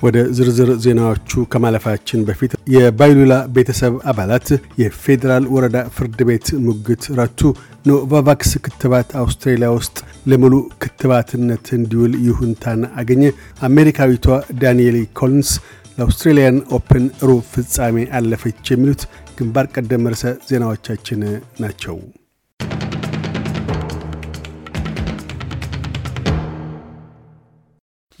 ወደ ዝርዝር ዜናዎቹ ከማለፋችን በፊት የባይሉላ ቤተሰብ አባላት የፌዴራል ወረዳ ፍርድ ቤት ሙግት ረቱ። ኖቫቫክስ ክትባት አውስትራሊያ ውስጥ ለሙሉ ክትባትነት እንዲውል ይሁንታን አገኘ። አሜሪካዊቷ ዳንኤል ኮሊንስ ለአውስትሬልያን ኦፕን ሩብ ፍጻሜ አለፈች። የሚሉት ግንባር ቀደም ርዕሰ ዜናዎቻችን ናቸው።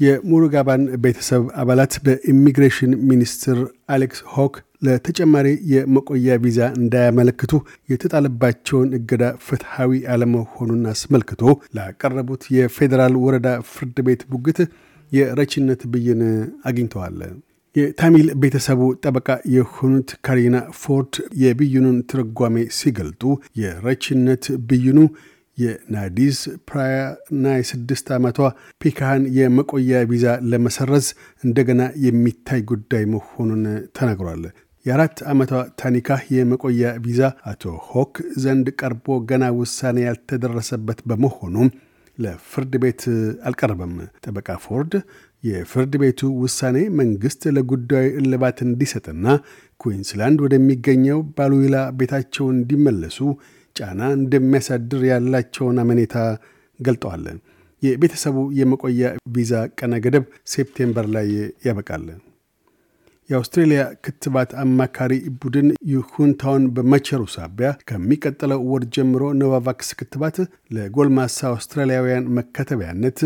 የሙሩጋባን ቤተሰብ አባላት በኢሚግሬሽን ሚኒስትር አሌክስ ሆክ ለተጨማሪ የመቆያ ቪዛ እንዳያመለክቱ የተጣለባቸውን እገዳ ፍትሐዊ አለመሆኑን አስመልክቶ ላቀረቡት የፌዴራል ወረዳ ፍርድ ቤት ሙግት የረቺነት ብይን አግኝተዋል። የታሚል ቤተሰቡ ጠበቃ የሆኑት ካሪና ፎርድ የብይኑን ትርጓሜ ሲገልጡ የረቺነት ብይኑ የናዲዝ ፕራያና የስድስት ዓመቷ ኮፒካን የመቆያ ቪዛ ለመሰረዝ እንደገና የሚታይ ጉዳይ መሆኑን ተናግሯል። የአራት ዓመቷ ታኒካ የመቆያ ቪዛ አቶ ሆክ ዘንድ ቀርቦ ገና ውሳኔ ያልተደረሰበት በመሆኑ ለፍርድ ቤት አልቀረበም። ጠበቃ ፎርድ የፍርድ ቤቱ ውሳኔ መንግሥት ለጉዳዩ እልባት እንዲሰጥና ኩዊንስላንድ ወደሚገኘው ባሉዊላ ቤታቸው እንዲመለሱ ጫና እንደሚያሳድር ያላቸውን አመኔታ ገልጠዋል። የቤተሰቡ የመቆያ ቪዛ ቀነ ገደብ ሴፕቴምበር ላይ ያበቃል። የአውስትሬልያ ክትባት አማካሪ ቡድን ይሁንታውን በመቸሩ ሳቢያ ከሚቀጥለው ወር ጀምሮ ኖቫቫክስ ክትባት ለጎልማሳ አውስትራሊያውያን መከተቢያነት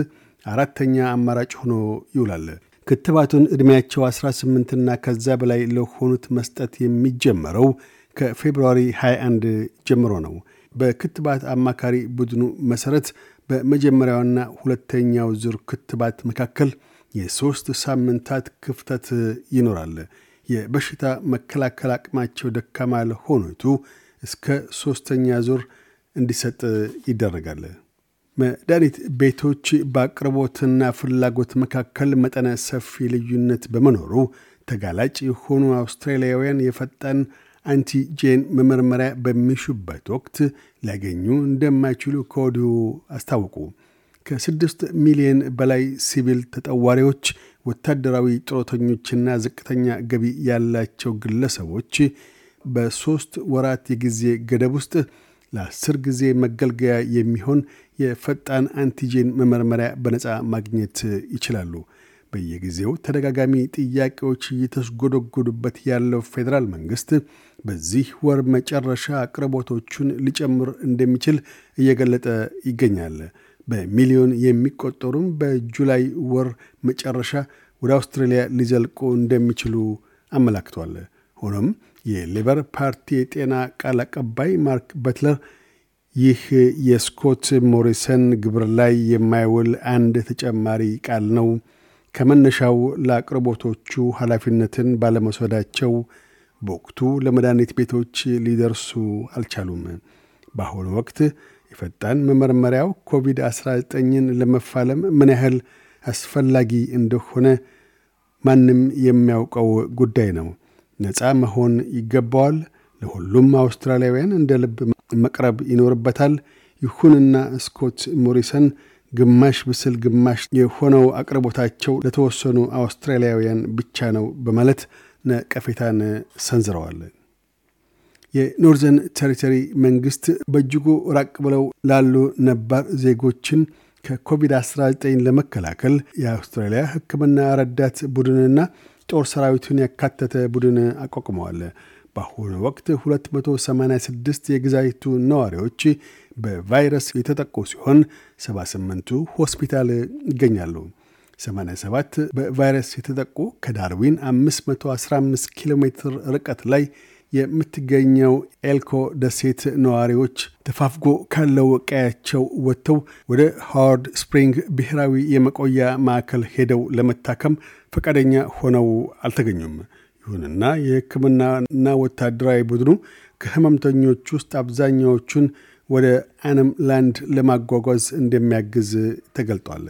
አራተኛ አማራጭ ሆኖ ይውላል። ክትባቱን ዕድሜያቸው 18ና ከዛ በላይ ለሆኑት መስጠት የሚጀመረው ከፌብርዋሪ 21 ጀምሮ ነው። በክትባት አማካሪ ቡድኑ መሠረት በመጀመሪያውና ሁለተኛው ዙር ክትባት መካከል የሦስት ሳምንታት ክፍተት ይኖራል። የበሽታ መከላከል አቅማቸው ደካማ ለሆኑቱ እስከ ሦስተኛ ዙር እንዲሰጥ ይደረጋል። መድኃኒት ቤቶች በአቅርቦትና ፍላጎት መካከል መጠነ ሰፊ ልዩነት በመኖሩ ተጋላጭ የሆኑ አውስትራሊያውያን የፈጣን አንቲጄን መመርመሪያ በሚሹበት ወቅት ሊያገኙ እንደማይችሉ ከወዲሁ አስታወቁ። ከስድስት ሚሊዮን በላይ ሲቪል ተጠዋሪዎች፣ ወታደራዊ ጡረተኞችና ዝቅተኛ ገቢ ያላቸው ግለሰቦች በሦስት ወራት የጊዜ ገደብ ውስጥ ለአስር ጊዜ መገልገያ የሚሆን የፈጣን አንቲጄን መመርመሪያ በነፃ ማግኘት ይችላሉ። በየጊዜው ተደጋጋሚ ጥያቄዎች እየተስጎደጎዱበት ያለው ፌዴራል መንግስት በዚህ ወር መጨረሻ አቅርቦቶቹን ሊጨምር እንደሚችል እየገለጠ ይገኛል። በሚሊዮን የሚቆጠሩም በጁላይ ወር መጨረሻ ወደ አውስትራሊያ ሊዘልቁ እንደሚችሉ አመላክቷል። ሆኖም የሌበር ፓርቲ የጤና ቃል አቀባይ ማርክ በትለር ይህ የስኮት ሞሪሰን ግብር ላይ የማይውል አንድ ተጨማሪ ቃል ነው ከመነሻው ለአቅርቦቶቹ ኃላፊነትን ባለመውሰዳቸው በወቅቱ ለመድኃኒት ቤቶች ሊደርሱ አልቻሉም። በአሁኑ ወቅት የፈጣን መመርመሪያው ኮቪድ-19ን ለመፋለም ምን ያህል አስፈላጊ እንደሆነ ማንም የሚያውቀው ጉዳይ ነው። ነፃ መሆን ይገባዋል። ለሁሉም አውስትራሊያውያን እንደ ልብ መቅረብ ይኖርበታል። ይሁንና ስኮት ሞሪሰን ግማሽ ብስል ግማሽ የሆነው አቅርቦታቸው ለተወሰኑ አውስትራሊያውያን ብቻ ነው በማለት ነቀፌታን ሰንዝረዋል። የኖርዘርን ቴሪቶሪ መንግስት በእጅጉ ራቅ ብለው ላሉ ነባር ዜጎችን ከኮቪድ-19 ለመከላከል የአውስትራሊያ ሕክምና ረዳት ቡድንና ጦር ሰራዊቱን ያካተተ ቡድን አቋቁመዋል። በአሁኑ ወቅት 286 የግዛቲቱ ነዋሪዎች በቫይረስ የተጠቁ ሲሆን 78ቱ ሆስፒታል ይገኛሉ። 87 በቫይረስ የተጠቁ ከዳርዊን 515 ኪሎ ሜትር ርቀት ላይ የምትገኘው ኤልኮ ደሴት ነዋሪዎች ተፋፍጎ ካለው ቀያቸው ወጥተው ወደ ሃዋርድ ስፕሪንግ ብሔራዊ የመቆያ ማዕከል ሄደው ለመታከም ፈቃደኛ ሆነው አልተገኙም። ይሁንና የሕክምናና ወታደራዊ ቡድኑ ከህመምተኞች ውስጥ አብዛኛዎቹን ወደ አነም ላንድ ለማጓጓዝ እንደሚያግዝ ተገልጧል።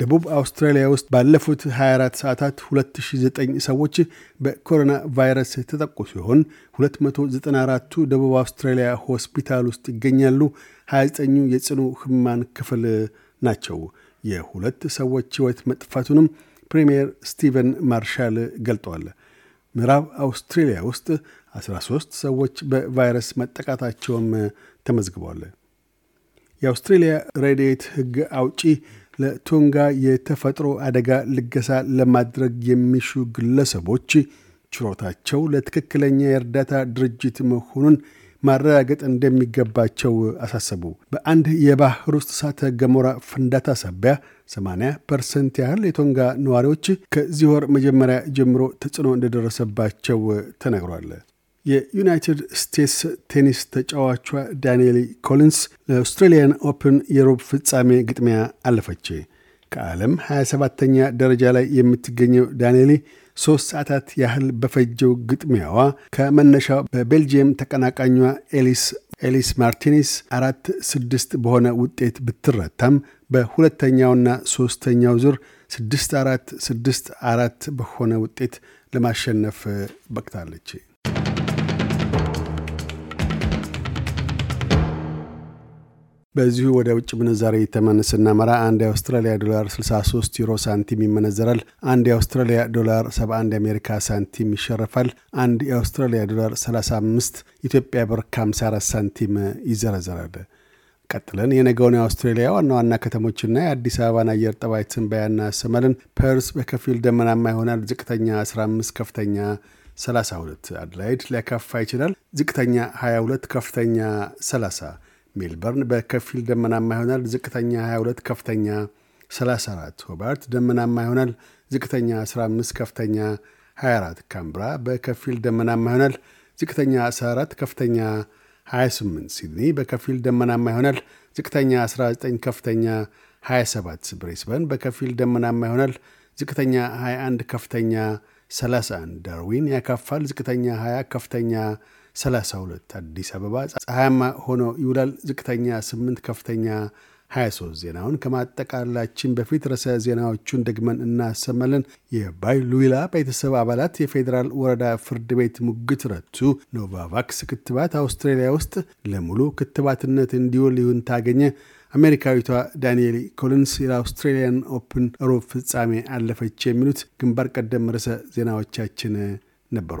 ደቡብ አውስትራሊያ ውስጥ ባለፉት 24 ሰዓታት 2009 ሰዎች በኮሮና ቫይረስ የተጠቁ ሲሆን 294ቱ ደቡብ አውስትራሊያ ሆስፒታል ውስጥ ይገኛሉ። 29ኙ የጽኑ ህሙማን ክፍል ናቸው። የሁለት ሰዎች ሕይወት መጥፋቱንም ፕሪምየር ስቲቨን ማርሻል ገልጠዋል። ምዕራብ አውስትሬልያ ውስጥ 13 ሰዎች በቫይረስ መጠቃታቸውም ተመዝግበዋል። የአውስትሬልያ ረድኤት ሕግ አውጪ ለቶንጋ የተፈጥሮ አደጋ ልገሳ ለማድረግ የሚሹ ግለሰቦች ችሮታቸው ለትክክለኛ የእርዳታ ድርጅት መሆኑን ማረጋገጥ እንደሚገባቸው አሳሰቡ። በአንድ የባህር ውስጥ እሳተ ገሞራ ፍንዳታ ሳቢያ 80 ፐርሰንት ያህል የቶንጋ ነዋሪዎች ከዚህ ወር መጀመሪያ ጀምሮ ተጽዕኖ እንደደረሰባቸው ተነግሯል። የዩናይትድ ስቴትስ ቴኒስ ተጫዋቿ ዳንኤል ኮሊንስ ለአውስትራሊያን ኦፕን የሩብ ፍጻሜ ግጥሚያ አለፈች። ከዓለም 27ተኛ ደረጃ ላይ የምትገኘው ዳንኤሊ ሦስት ሰዓታት ያህል በፈጀው ግጥሚያዋ ከመነሻው በቤልጅየም ተቀናቃኟ ኤሊስ ኤሊስ ሜርቲንስ አራት ስድስት በሆነ ውጤት ብትረታም በሁለተኛውና ሦስተኛው ዙር ስድስት አራት ስድስት አራት በሆነ ውጤት ለማሸነፍ በቅታለች። በዚሁ ወደ ውጭ ምንዛሪ ተመን ስናመራ አንድ የአውስትራሊያ ዶላር 63 ዩሮ ሳንቲም ይመነዘራል። አንድ የአውስትራሊያ ዶላር 71 የአሜሪካ ሳንቲም ይሸረፋል። አንድ የአውስትራሊያ ዶላር 35 ኢትዮጵያ ብር ከ54 ሳንቲም ይዘረዘራል። ቀጥለን የነገውን የአውስትሬሊያ ዋና ዋና ከተሞችና የአዲስ አበባን አየር ጠባይ ትንበያ እናሰማለን። ፐርስ በከፊል ደመናማ ይሆናል። ዝቅተኛ 15፣ ከፍተኛ 32። አድላይድ ሊያካፋ ይችላል። ዝቅተኛ 22፣ ከፍተኛ 30 ሜልበርን በከፊል ደመናማ ይሆናል። ዝቅተኛ 22፣ ከፍተኛ 34። ሆባርት ደመናማ ይሆናል። ዝቅተኛ 15፣ ከፍተኛ 24። ካምብራ በከፊል ደመናማ ይሆናል። ዝቅተኛ 14፣ ከፍተኛ 28። ሲድኒ በከፊል ደመናማ ይሆናል። ዝቅተኛ 19፣ ከፍተኛ 27። ብሬስበን በከፊል ደመናማ ይሆናል። ዝቅተኛ 21፣ ከፍተኛ 31። ዳርዊን ያካፋል። ዝቅተኛ 20፣ ከፍተኛ 32 አዲስ አበባ ፀሐያማ ሆኖ ይውላል። ዝቅተኛ 8 ከፍተኛ 23። ዜናውን ከማጠቃላችን በፊት ርዕሰ ዜናዎቹን ደግመን እናሰማለን። የባይሉዊላ ቤተሰብ አባላት የፌዴራል ወረዳ ፍርድ ቤት ሙግት ረቱ። ኖቫቫክስ ክትባት አውስትራሊያ ውስጥ ለሙሉ ክትባትነት እንዲውል ይሁንታን አገኘ። አሜሪካዊቷ ዳንኤል ኮሊንስ የአውስትራሊያን ኦፕን ሩብ ፍጻሜ አለፈች። የሚሉት ግንባር ቀደም ርዕሰ ዜናዎቻችን ነበሩ።